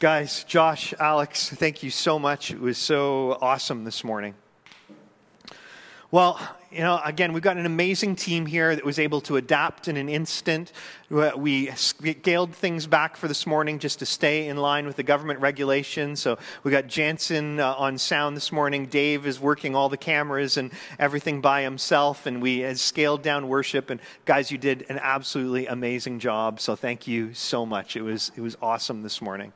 Guys, Josh, Alex, thank you so much. It was so awesome this morning. Well, you know, again, we've got an amazing team here that was able to adapt in an instant. We scaled things back for this morning just to stay in line with the government regulations. So we got Jansen uh, on sound this morning. Dave is working all the cameras and everything by himself, and we scaled down worship. And guys, you did an absolutely amazing job. So thank you so much. It was it was awesome this morning.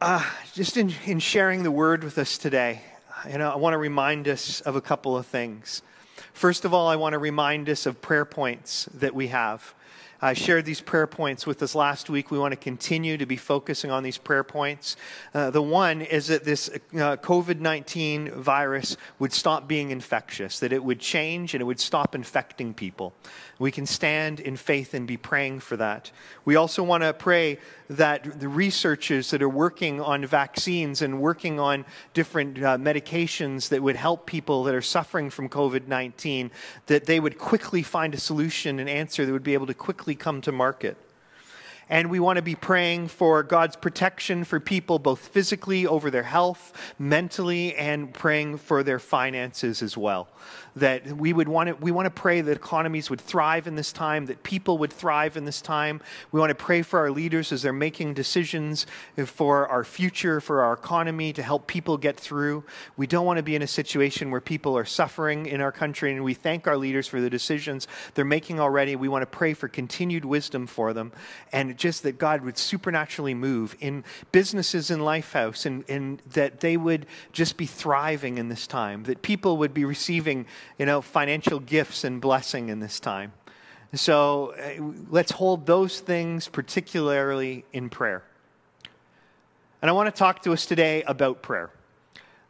Uh, just in, in sharing the word with us today, you know, I want to remind us of a couple of things. First of all, I want to remind us of prayer points that we have. I shared these prayer points with us last week. We want to continue to be focusing on these prayer points. Uh, the one is that this uh, COVID 19 virus would stop being infectious, that it would change and it would stop infecting people. We can stand in faith and be praying for that. We also want to pray that the researchers that are working on vaccines and working on different uh, medications that would help people that are suffering from COVID 19, that they would quickly find a solution and answer that would be able to quickly come to market. And we want to be praying for God's protection for people, both physically over their health, mentally, and praying for their finances as well that we would want to, we want to pray that economies would thrive in this time, that people would thrive in this time. We want to pray for our leaders as they're making decisions for our future, for our economy, to help people get through. We don't want to be in a situation where people are suffering in our country, and we thank our leaders for the decisions they're making already. We want to pray for continued wisdom for them, and just that God would supernaturally move in businesses in Lifehouse, and, and that they would just be thriving in this time, that people would be receiving you know, financial gifts and blessing in this time. So uh, let's hold those things particularly in prayer. And I want to talk to us today about prayer.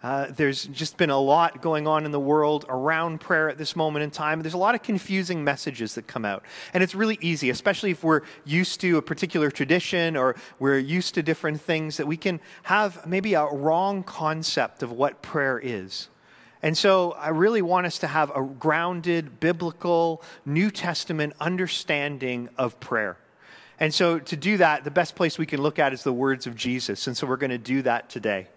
Uh, there's just been a lot going on in the world around prayer at this moment in time. There's a lot of confusing messages that come out. And it's really easy, especially if we're used to a particular tradition or we're used to different things, that we can have maybe a wrong concept of what prayer is. And so I really want us to have a grounded, biblical, New Testament understanding of prayer. And so to do that, the best place we can look at is the words of Jesus. And so we're going to do that today.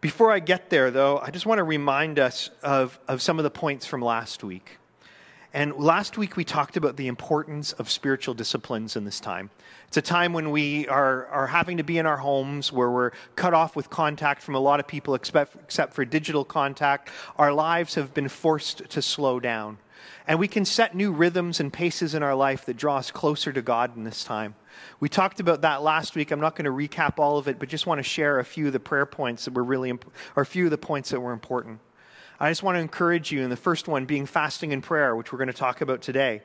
Before I get there, though, I just want to remind us of, of some of the points from last week. And last week we talked about the importance of spiritual disciplines in this time. It's a time when we are, are having to be in our homes, where we're cut off with contact from a lot of people except, except for digital contact. Our lives have been forced to slow down. And we can set new rhythms and paces in our life that draw us closer to God in this time. We talked about that last week. I'm not going to recap all of it, but just want to share a few of the prayer points that were really, or a few of the points that were important. I just want to encourage you in the first one being fasting and prayer, which we're going to talk about today,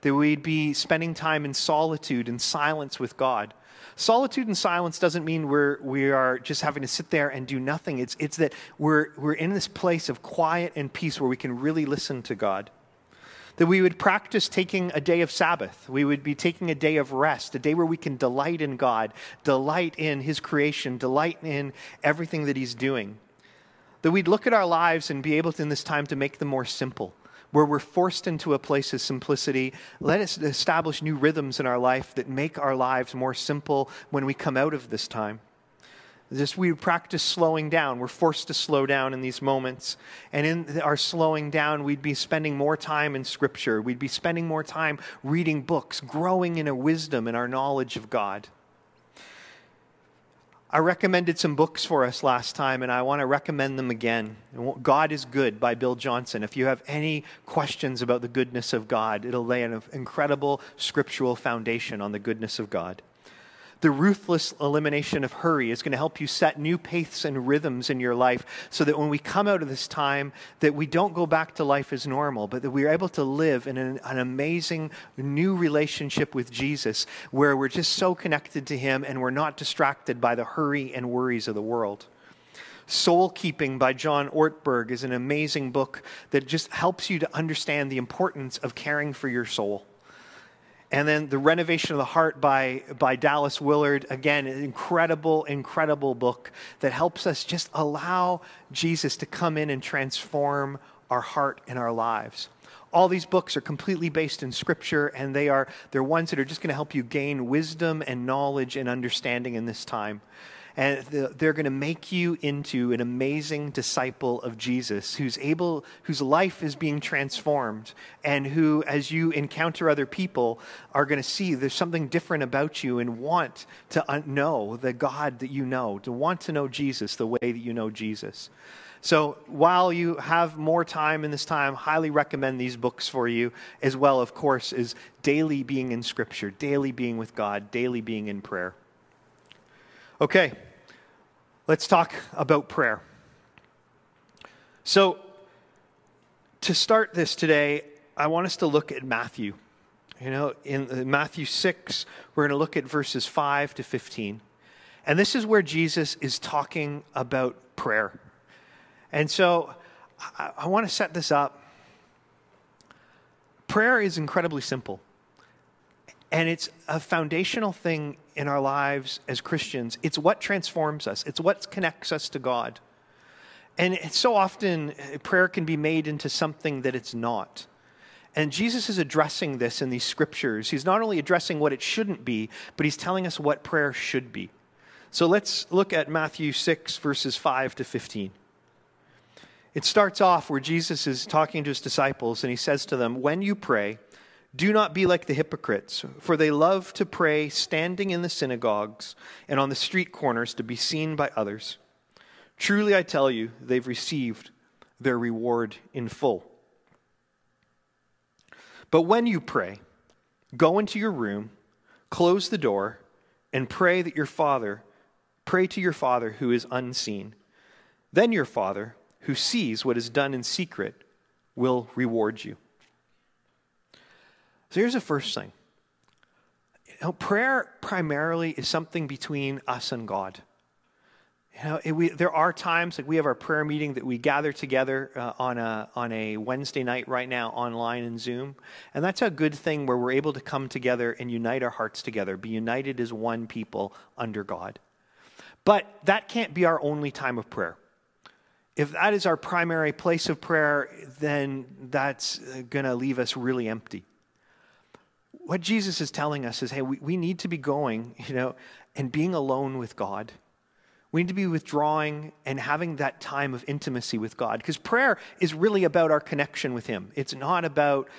that we'd be spending time in solitude and silence with God. Solitude and silence doesn't mean we're, we are just having to sit there and do nothing. It's, it's that we're, we're in this place of quiet and peace where we can really listen to God. That we would practice taking a day of Sabbath. We would be taking a day of rest, a day where we can delight in God, delight in His creation, delight in everything that He's doing. That we'd look at our lives and be able to, in this time to make them more simple, where we're forced into a place of simplicity. Let us establish new rhythms in our life that make our lives more simple when we come out of this time. Just we would practice slowing down. We're forced to slow down in these moments. And in our slowing down, we'd be spending more time in Scripture. We'd be spending more time reading books, growing in a wisdom and our knowledge of God. I recommended some books for us last time, and I want to recommend them again. God is Good by Bill Johnson. If you have any questions about the goodness of God, it'll lay an incredible scriptural foundation on the goodness of God. The ruthless elimination of hurry is going to help you set new paths and rhythms in your life so that when we come out of this time that we don't go back to life as normal, but that we're able to live in an, an amazing new relationship with Jesus where we're just so connected to him and we're not distracted by the hurry and worries of the world. Soul Keeping by John Ortberg is an amazing book that just helps you to understand the importance of caring for your soul. And then The Renovation of the Heart by, by Dallas Willard. Again, an incredible, incredible book that helps us just allow Jesus to come in and transform our heart and our lives. All these books are completely based in Scripture, and they are they're ones that are just going to help you gain wisdom and knowledge and understanding in this time and they're going to make you into an amazing disciple of Jesus who's able whose life is being transformed and who as you encounter other people are going to see there's something different about you and want to know the God that you know to want to know Jesus the way that you know Jesus so while you have more time in this time, highly recommend these books for you, as well, of course, as daily being in Scripture, daily being with God, daily being in prayer. Okay, let's talk about prayer. So, to start this today, I want us to look at Matthew. You know, in Matthew 6, we're going to look at verses 5 to 15. And this is where Jesus is talking about prayer. And so I, I want to set this up. Prayer is incredibly simple. And it's a foundational thing in our lives as Christians. It's what transforms us, it's what connects us to God. And so often, uh, prayer can be made into something that it's not. And Jesus is addressing this in these scriptures. He's not only addressing what it shouldn't be, but he's telling us what prayer should be. So let's look at Matthew 6, verses 5 to 15. It starts off where Jesus is talking to his disciples, and he says to them, When you pray, do not be like the hypocrites, for they love to pray standing in the synagogues and on the street corners to be seen by others. Truly, I tell you, they've received their reward in full. But when you pray, go into your room, close the door, and pray that your Father, pray to your Father who is unseen. Then your Father, who sees what is done in secret, will reward you. So here's the first thing. You know, prayer primarily is something between us and God. You know, it, we, there are times like we have our prayer meeting that we gather together uh, on a on a Wednesday night right now online in Zoom, and that's a good thing where we're able to come together and unite our hearts together, be united as one people under God. But that can't be our only time of prayer. If that is our primary place of prayer, then that's uh, going to leave us really empty what Jesus is telling us is hey, we, we need to be going, you know, and being alone with God. We need to be withdrawing and having that time of intimacy with God because prayer is really about our connection with Him. It's not about,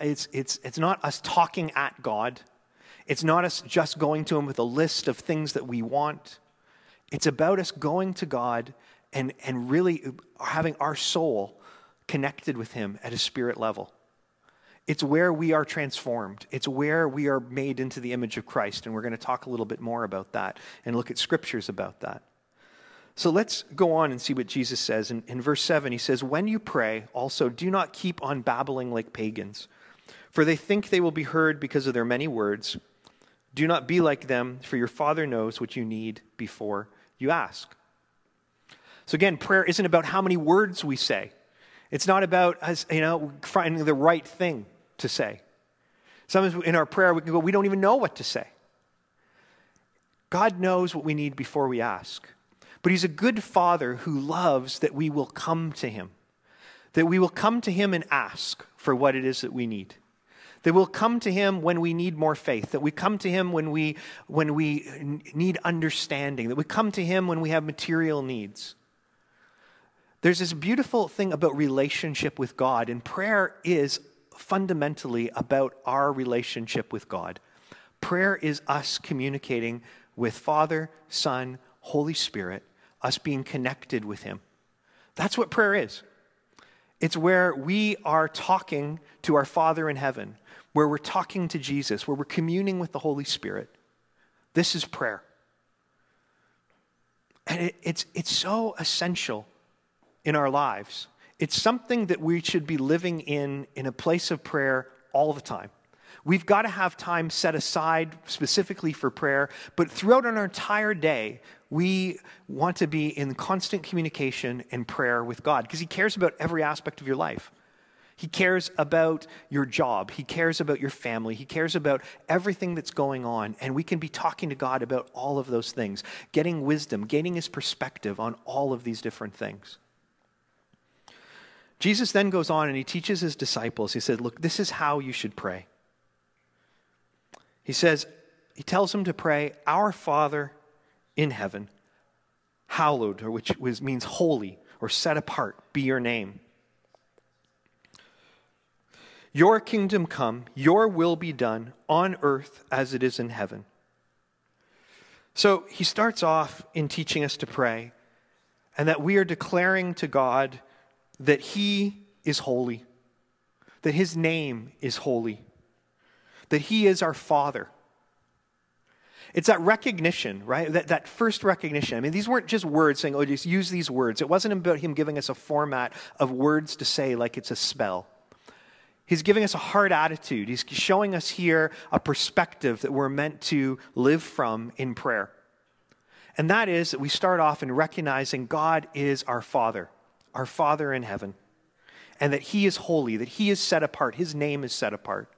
it's, it's, it's not us talking at God. It's not us just going to Him with a list of things that we want. It's about us going to God and, and really having our soul connected with Him at a spirit level. It's where we are transformed. It's where we are made into the image of Christ. And we're going to talk a little bit more about that and look at scriptures about that. So let's go on and see what Jesus says. In, in verse 7, he says, When you pray, also do not keep on babbling like pagans, for they think they will be heard because of their many words. Do not be like them, for your Father knows what you need before you ask. So again, prayer isn't about how many words we say. It's not about us, you know, finding the right thing to say. Sometimes in our prayer, we can go, we don't even know what to say. God knows what we need before we ask. But He's a good Father who loves that we will come to Him, that we will come to Him and ask for what it is that we need. That we'll come to Him when we need more faith, that we come to Him when we, when we need understanding, that we come to Him when we have material needs. There's this beautiful thing about relationship with God, and prayer is fundamentally about our relationship with God. Prayer is us communicating with Father, Son, Holy Spirit, us being connected with Him. That's what prayer is. It's where we are talking to our Father in heaven, where we're talking to Jesus, where we're communing with the Holy Spirit. This is prayer. And it, it's, it's so essential in our lives. It's something that we should be living in in a place of prayer all the time. We've got to have time set aside specifically for prayer, but throughout our entire day, we want to be in constant communication and prayer with God because He cares about every aspect of your life. He cares about your job. He cares about your family. He cares about everything that's going on. And we can be talking to God about all of those things, getting wisdom, gaining His perspective on all of these different things. Jesus then goes on and he teaches his disciples. He said, Look, this is how you should pray. He says, He tells them to pray, Our Father in heaven, hallowed, or which means holy or set apart, be your name. Your kingdom come, your will be done on earth as it is in heaven. So he starts off in teaching us to pray and that we are declaring to God that he is holy, that his name is holy, that he is our Father. It's that recognition, right? That, that first recognition. I mean, these weren't just words saying, oh, just use these words. It wasn't about him giving us a format of words to say like it's a spell. He's giving us a hard attitude. He's showing us here a perspective that we're meant to live from in prayer. And that is that we start off in recognizing God is our Father, our Father in heaven, and that He is holy, that He is set apart, His name is set apart.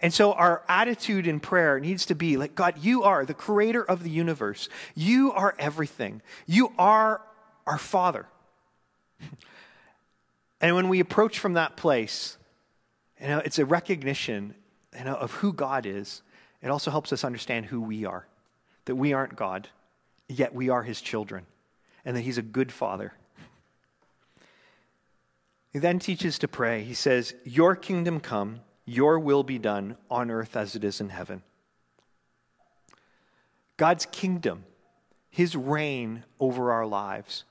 And so our attitude in prayer needs to be like, God, you are the creator of the universe. You are everything. You are our Father. And when we approach from that place, you know, it's a recognition you know, of who God is. It also helps us understand who we are, that we aren't God, yet we are his children, and that he's a good father. He then teaches to pray. He says, Your kingdom come, your will be done on earth as it is in heaven. God's kingdom, his reign over our lives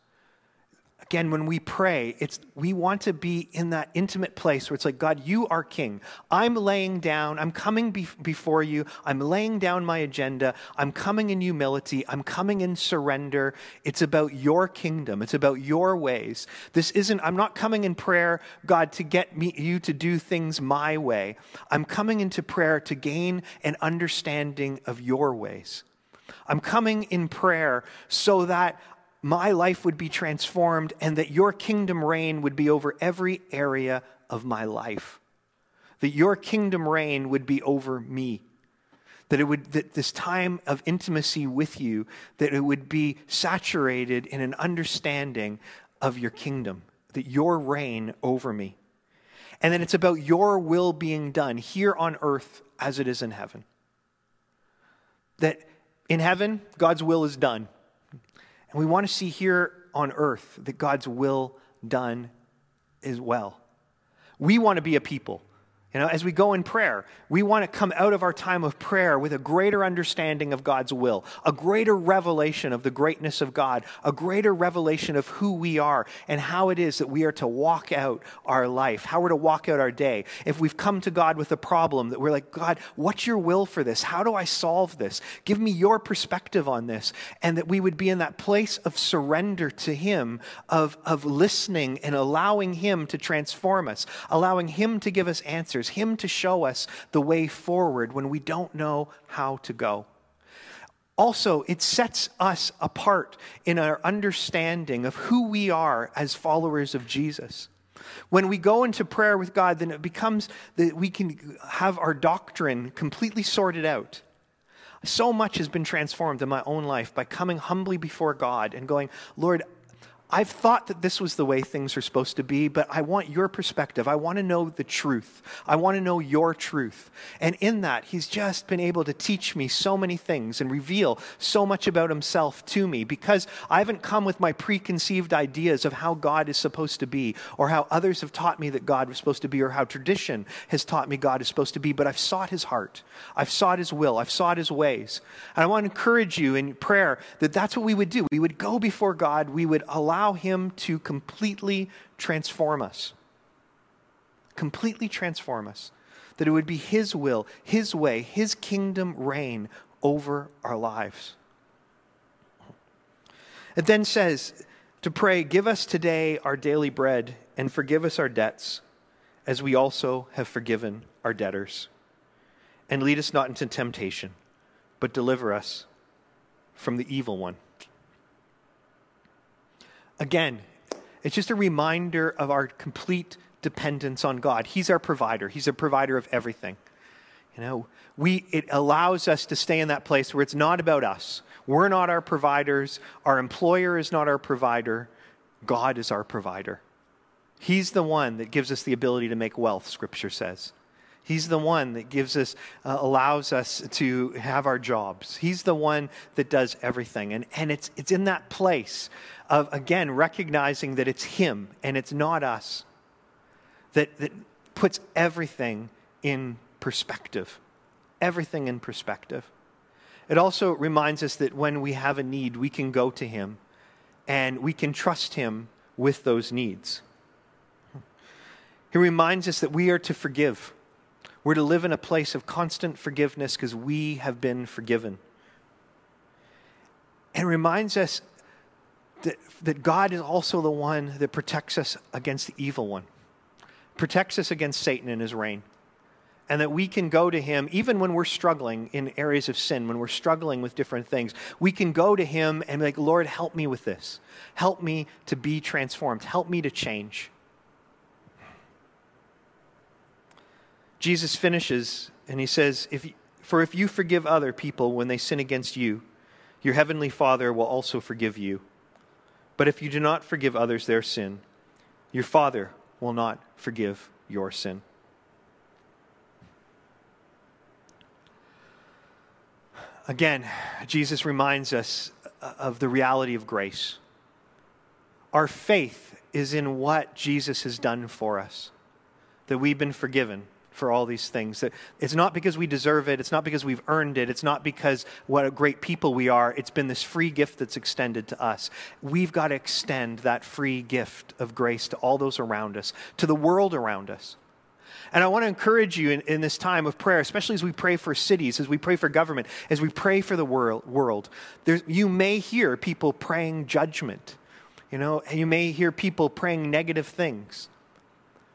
again, when we pray, it's we want to be in that intimate place where it's like, God, you are king. I'm laying down, I'm coming be- before you, I'm laying down my agenda, I'm coming in humility, I'm coming in surrender. It's about your kingdom, it's about your ways. This isn't, I'm not coming in prayer, God, to get me you to do things my way. I'm coming into prayer to gain an understanding of your ways. I'm coming in prayer so that my life would be transformed and that your kingdom reign would be over every area of my life. That your kingdom reign would be over me. That it would that this time of intimacy with you, that it would be saturated in an understanding of your kingdom, that your reign over me. And then it's about your will being done here on earth as it is in heaven. That in heaven, God's will is done. And we want to see here on earth that God's will done as well. We want to be a people you know, as we go in prayer, we want to come out of our time of prayer with a greater understanding of God's will, a greater revelation of the greatness of God, a greater revelation of who we are and how it is that we are to walk out our life, how we're to walk out our day. If we've come to God with a problem that we're like, God, what's your will for this? How do I solve this? Give me your perspective on this. And that we would be in that place of surrender to Him, of, of listening and allowing Him to transform us, allowing Him to give us answers Him to show us the way forward when we don't know how to go. Also, it sets us apart in our understanding of who we are as followers of Jesus. When we go into prayer with God, then it becomes that we can have our doctrine completely sorted out. So much has been transformed in my own life by coming humbly before God and going, Lord, I've thought that this was the way things are supposed to be, but I want your perspective. I want to know the truth. I want to know your truth. And in that, he's just been able to teach me so many things and reveal so much about himself to me because I haven't come with my preconceived ideas of how God is supposed to be or how others have taught me that God was supposed to be or how tradition has taught me God is supposed to be, but I've sought his heart. I've sought his will. I've sought his ways. And I want to encourage you in prayer that that's what we would do. We would go before God. We would allow allow Him to completely transform us. Completely transform us. That it would be His will, His way, His kingdom reign over our lives. It then says to pray, Give us today our daily bread and forgive us our debts, as we also have forgiven our debtors. And lead us not into temptation, but deliver us from the evil one. Again, it's just a reminder of our complete dependence on God. He's our provider, He's a provider of everything. You know, we, it allows us to stay in that place where it's not about us. We're not our providers. Our employer is not our provider. God is our provider. He's the one that gives us the ability to make wealth, Scripture says. He's the one that gives us, uh, allows us to have our jobs. He's the one that does everything. And, and it's, it's in that place of, again, recognizing that it's Him and it's not us that, that puts everything in perspective. Everything in perspective. It also reminds us that when we have a need, we can go to Him and we can trust Him with those needs. He reminds us that we are to forgive. We're to live in a place of constant forgiveness because we have been forgiven. And reminds us that, that God is also the one that protects us against the evil one, protects us against Satan and his reign. And that we can go to him even when we're struggling in areas of sin, when we're struggling with different things. We can go to him and be like, Lord, help me with this. Help me to be transformed. Help me to change. Jesus finishes and he says, if, For if you forgive other people when they sin against you, your heavenly Father will also forgive you. But if you do not forgive others their sin, your Father will not forgive your sin. Again, Jesus reminds us uh, of the reality of grace. Our faith is in what Jesus has done for us, that we've been forgiven for all these things. That it's not because we deserve it. It's not because we've earned it. It's not because what a great people we are. It's been this free gift that's extended to us. We've got to extend that free gift of grace to all those around us, to the world around us. And I want to encourage you in, in this time of prayer, especially as we pray for cities, as we pray for government, as we pray for the world, world you may hear people praying judgment. You know, you may hear people praying negative things.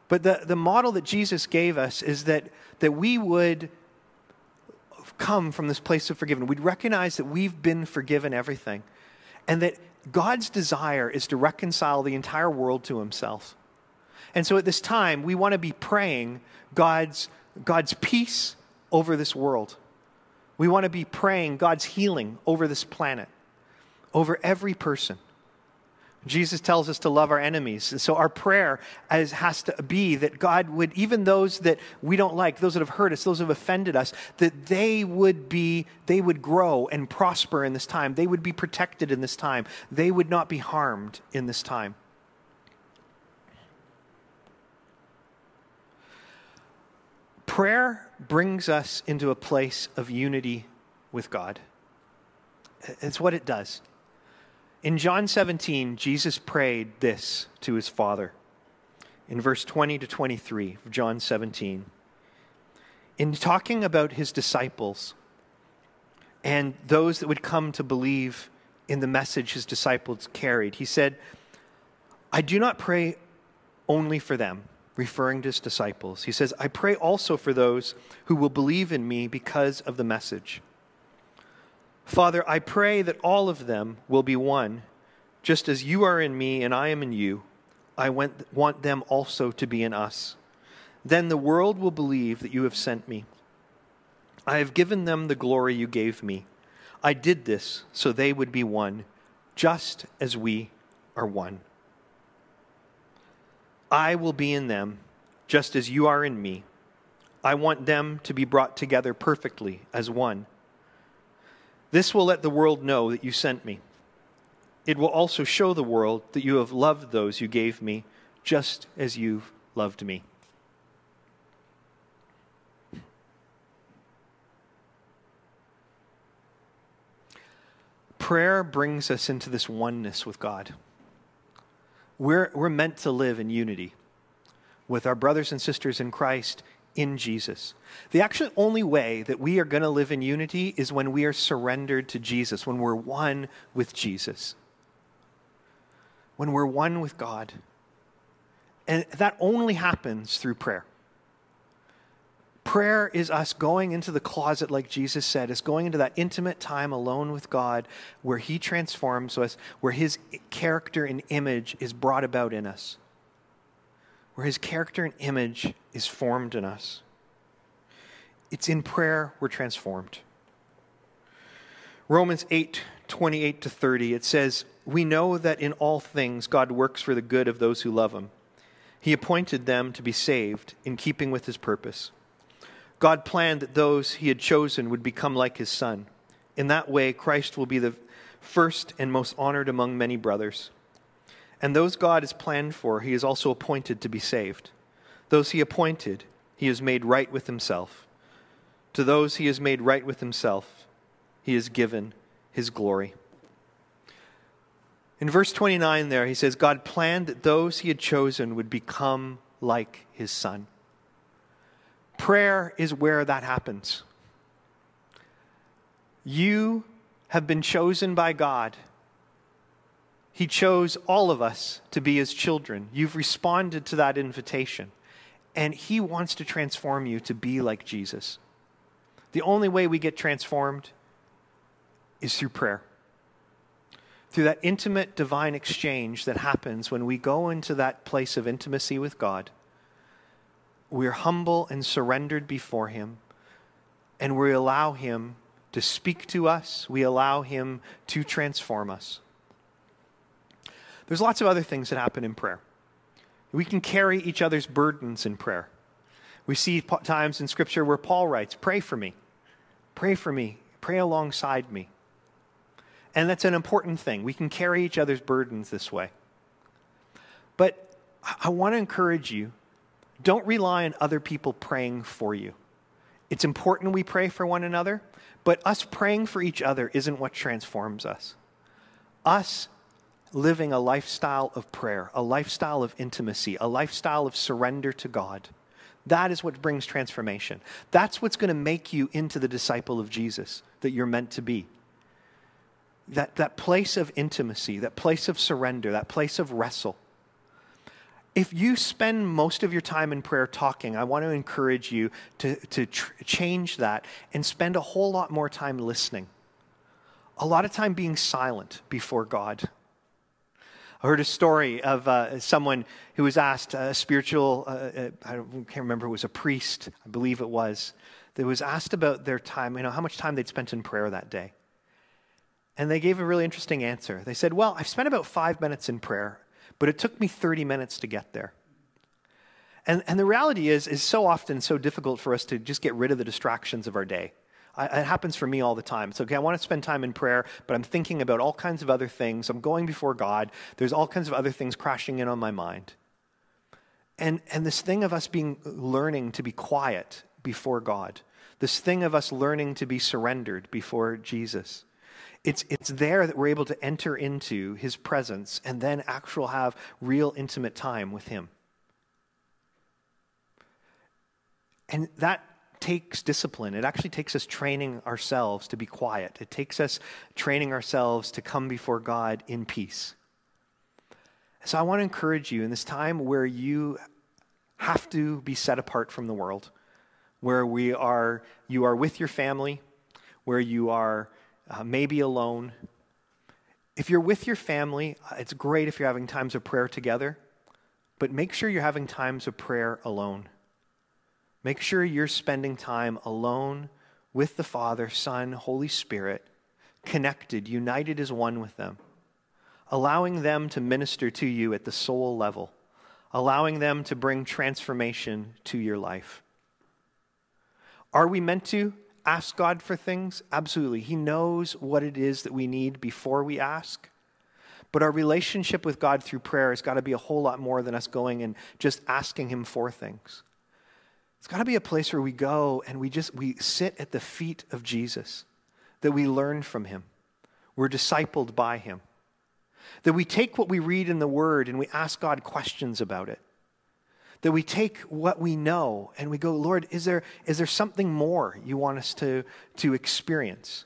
But the, the model that Jesus gave us is that, that we would come from this place of forgiveness. We'd recognize that we've been forgiven everything, and that God's desire is to reconcile the entire world to himself. And so at this time, we want to be praying God's, God's peace over this world. We want to be praying God's healing over this planet, over every person. Jesus tells us to love our enemies. And So our prayer as, has to be that God would, even those that we don't like, those that have hurt us, those that have offended us, that they would be, they would grow and prosper in this time. They would be protected in this time. They would not be harmed in this time. Prayer brings us into a place of unity with God. It's what it does. In John 17, Jesus prayed this to his Father. In verse 20 to 23 of John 17, in talking about his disciples and those that would come to believe in the message his disciples carried, he said, I do not pray only for them, referring to his disciples. He says, I pray also for those who will believe in me because of the message Father, I pray that all of them will be one, just as you are in me and I am in you. I want them also to be in us. Then the world will believe that you have sent me. I have given them the glory you gave me. I did this so they would be one, just as we are one. I will be in them, just as you are in me. I want them to be brought together perfectly as one this will let the world know that you sent me. It will also show the world that you have loved those you gave me, just as you've loved me. Prayer brings us into this oneness with God. We're, we're meant to live in unity with our brothers and sisters in Christ in Jesus. The actual only way that we are going to live in unity is when we are surrendered to Jesus, when we're one with Jesus, when we're one with God. And that only happens through prayer. Prayer is us going into the closet, like Jesus said, is going into that intimate time alone with God where He transforms us, where His character and image is brought about in us where his character and image is formed in us. It's in prayer we're transformed. Romans 8 28 to 30, it says, We know that in all things God works for the good of those who love him, He appointed them to be saved in keeping with his purpose. God planned that those he had chosen would become like his son. In that way, Christ will be the first and most honored among many brothers. And those God has planned for, he has also appointed to be saved. Those he appointed, he has made right with himself. To those he has made right with himself, he has given his glory. In verse 29 there, he says, God planned that those he had chosen would become like his son. Prayer is where that happens. You have been chosen by God. He chose all of us to be his children. You've responded to that invitation. And he wants to transform you to be like Jesus. The only way we get transformed is through prayer through that intimate divine exchange that happens when we go into that place of intimacy with God, we're humble and surrendered before Him, and we allow Him to speak to us, we allow Him to transform us. There's lots of other things that happen in prayer. We can carry each other's burdens in prayer. We see times in Scripture where Paul writes, Pray for me, pray for me, pray alongside me. And that's an important thing. We can carry each other's burdens this way. But I want to encourage you don't rely on other people praying for you. It's important we pray for one another, but us praying for each other isn't what transforms us. Us living a lifestyle of prayer, a lifestyle of intimacy, a lifestyle of surrender to God. That is what brings transformation. That's what's going to make you into the disciple of Jesus that you're meant to be that, that place of intimacy, that place of surrender, that place of wrestle. If you spend most of your time in prayer talking, I want to encourage you to, to tr- change that and spend a whole lot more time listening. A lot of time being silent before God. I heard a story of uh, someone who was asked, a spiritual, uh, uh, I can't remember, it was a priest, I believe it was, that was asked about their time, you know, how much time they'd spent in prayer that day. And they gave a really interesting answer. They said, Well, I've spent about five minutes in prayer, but it took me 30 minutes to get there. And, and the reality is, is so often so difficult for us to just get rid of the distractions of our day. I, it happens for me all the time. It's okay, I want to spend time in prayer, but I'm thinking about all kinds of other things. I'm going before God. There's all kinds of other things crashing in on my mind. And, and this thing of us being learning to be quiet before God, this thing of us learning to be surrendered before Jesus it's, it's there that we're able to enter into his presence and then actual have real intimate time with him. And that takes discipline. It actually takes us training ourselves to be quiet. It takes us training ourselves to come before God in peace. So I want to encourage you in this time where you have to be set apart from the world, where we are you are with your family, where you are uh, maybe alone. If you're with your family, uh, it's great if you're having times of prayer together, but make sure you're having times of prayer alone. Make sure you're spending time alone with the Father, Son, Holy Spirit, connected, united as one with them, allowing them to minister to you at the soul level, allowing them to bring transformation to your life. Are we meant to? ask God for things? Absolutely. He knows what it is that we need before we ask. But our relationship with God through prayer has got to be a whole lot more than us going and just asking Him for things. It's got to be a place where we go and we just we sit at the feet of Jesus, that we learn from Him. We're discipled by Him. That we take what we read in the Word and we ask God questions about it that we take what we know and we go, Lord, is there, is there something more you want us to, to experience?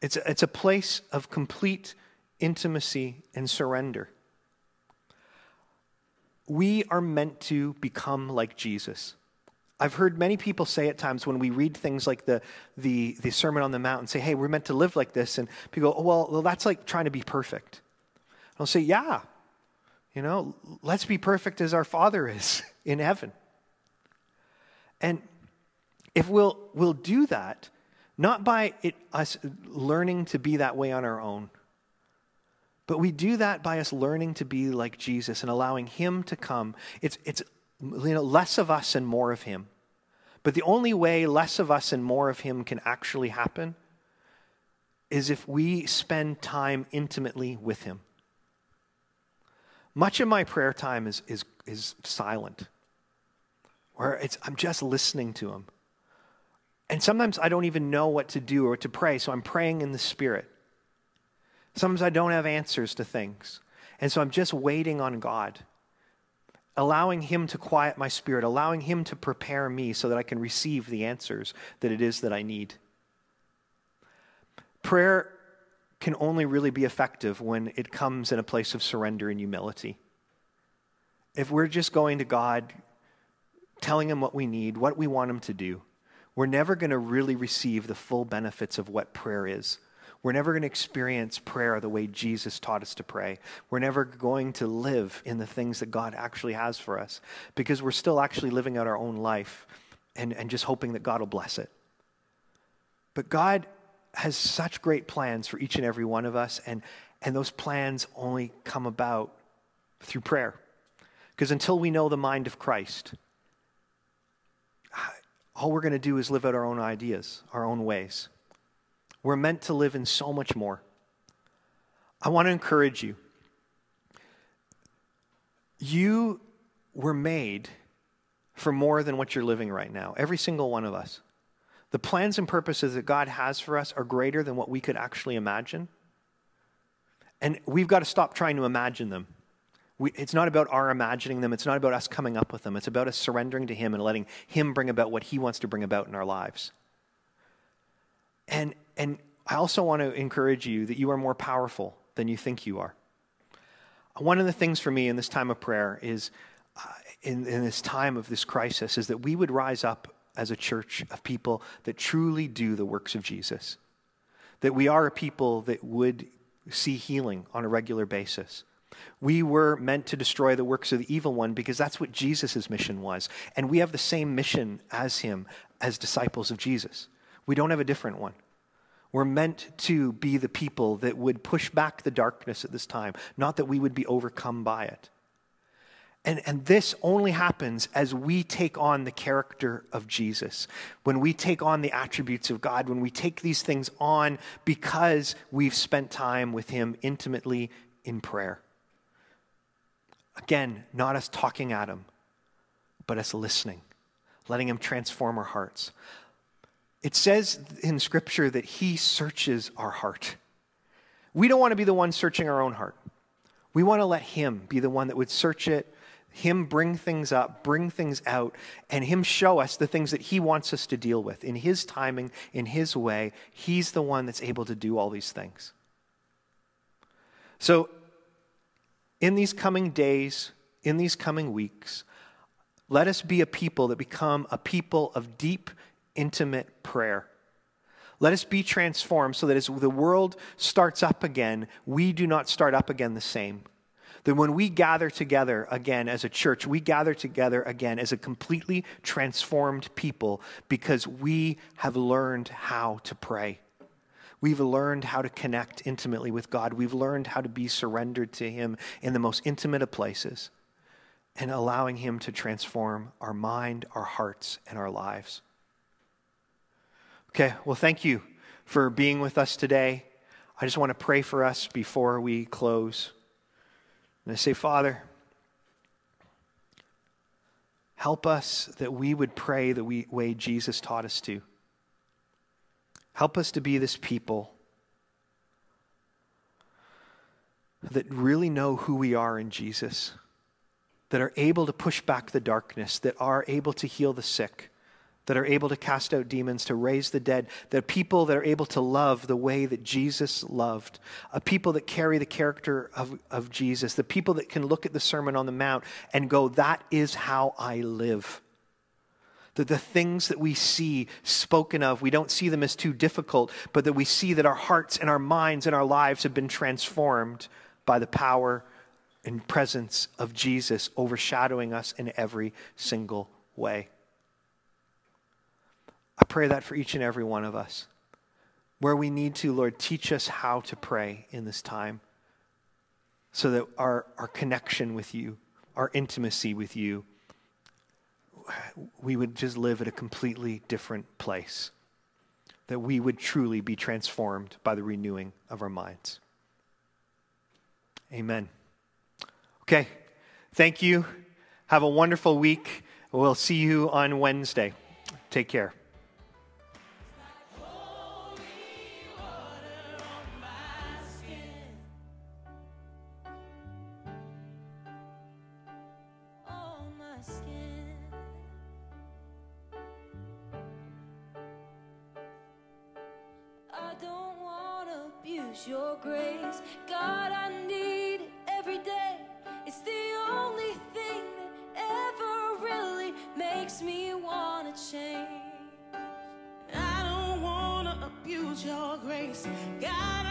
It's a, it's a place of complete intimacy and surrender. We are meant to become like Jesus. I've heard many people say at times when we read things like the, the, the Sermon on the Mount and say, hey, we're meant to live like this. And people go, oh, well, well, that's like trying to be perfect. I'll say, yeah, you know, let's be perfect as our Father is in heaven. And if we'll, we'll do that, not by it, us learning to be that way on our own, But we do that by us learning to be like Jesus and allowing Him to come. It's, it's you know, less of us and more of Him. But the only way less of us and more of Him can actually happen is if we spend time intimately with Him. Much of my prayer time is, is, is silent, where it's, I'm just listening to Him. And sometimes I don't even know what to do or to pray, so I'm praying in the Spirit. Sometimes I don't have answers to things. And so I'm just waiting on God, allowing Him to quiet my spirit, allowing Him to prepare me so that I can receive the answers that it is that I need. Prayer can only really be effective when it comes in a place of surrender and humility. If we're just going to God, telling Him what we need, what we want Him to do, we're never going to really receive the full benefits of what prayer is. We're never going to experience prayer the way Jesus taught us to pray. We're never going to live in the things that God actually has for us because we're still actually living out our own life and, and just hoping that God will bless it. But God has such great plans for each and every one of us, and, and those plans only come about through prayer. Because until we know the mind of Christ, all we're going to do is live out our own ideas, our own ways. We're meant to live in so much more. I want to encourage you. You were made for more than what you're living right now, every single one of us. The plans and purposes that God has for us are greater than what we could actually imagine. And we've got to stop trying to imagine them. We, it's not about our imagining them. It's not about us coming up with them. It's about us surrendering to Him and letting Him bring about what He wants to bring about in our lives. And and I also want to encourage you that you are more powerful than you think you are. One of the things for me in this time of prayer is, uh, in, in this time of this crisis, is that we would rise up as a church of people that truly do the works of Jesus. That we are a people that would see healing on a regular basis. We were meant to destroy the works of the evil one because that's what Jesus' mission was. And we have the same mission as him as disciples of Jesus. We don't have a different one. We're meant to be the people that would push back the darkness at this time, not that we would be overcome by it. And, and this only happens as we take on the character of Jesus, when we take on the attributes of God, when we take these things on because we've spent time with Him intimately in prayer. Again, not us talking at Him, but us listening, letting Him transform our hearts. It says in Scripture that He searches our heart. We don't want to be the one searching our own heart. We want to let Him be the one that would search it, Him bring things up, bring things out, and Him show us the things that He wants us to deal with. In His timing, in His way, He's the one that's able to do all these things. So, in these coming days, in these coming weeks, let us be a people that become a people of deep intimate prayer. Let us be transformed so that as the world starts up again, we do not start up again the same. That when we gather together again as a church, we gather together again as a completely transformed people because we have learned how to pray. We've learned how to connect intimately with God. We've learned how to be surrendered to Him in the most intimate of places and allowing Him to transform our mind, our hearts, and our lives. Okay, well, thank you for being with us today. I just want to pray for us before we close. And I say, Father, help us that we would pray the way Jesus taught us to. Help us to be this people that really know who we are in Jesus, that are able to push back the darkness, that are able to heal the sick that are able to cast out demons, to raise the dead, that are people that are able to love the way that Jesus loved, a people that carry the character of, of Jesus, the people that can look at the Sermon on the Mount and go, That is how I live. That the things that we see spoken of, we don't see them as too difficult, but that we see that our hearts and our minds and our lives have been transformed by the power and presence of Jesus overshadowing us in every single way. I pray that for each and every one of us. Where we need to, Lord, teach us how to pray in this time. so that our, our connection with you, our intimacy with you, we would just live at a completely different place. That we would truly be transformed by the renewing of our minds. Amen. Okay. Thank you. Have a wonderful week. We'll see you on Wednesday. Take care. Your grace. God, I need it every day. It's the only thing that ever really makes me want to change. I don't want to abuse your grace. God,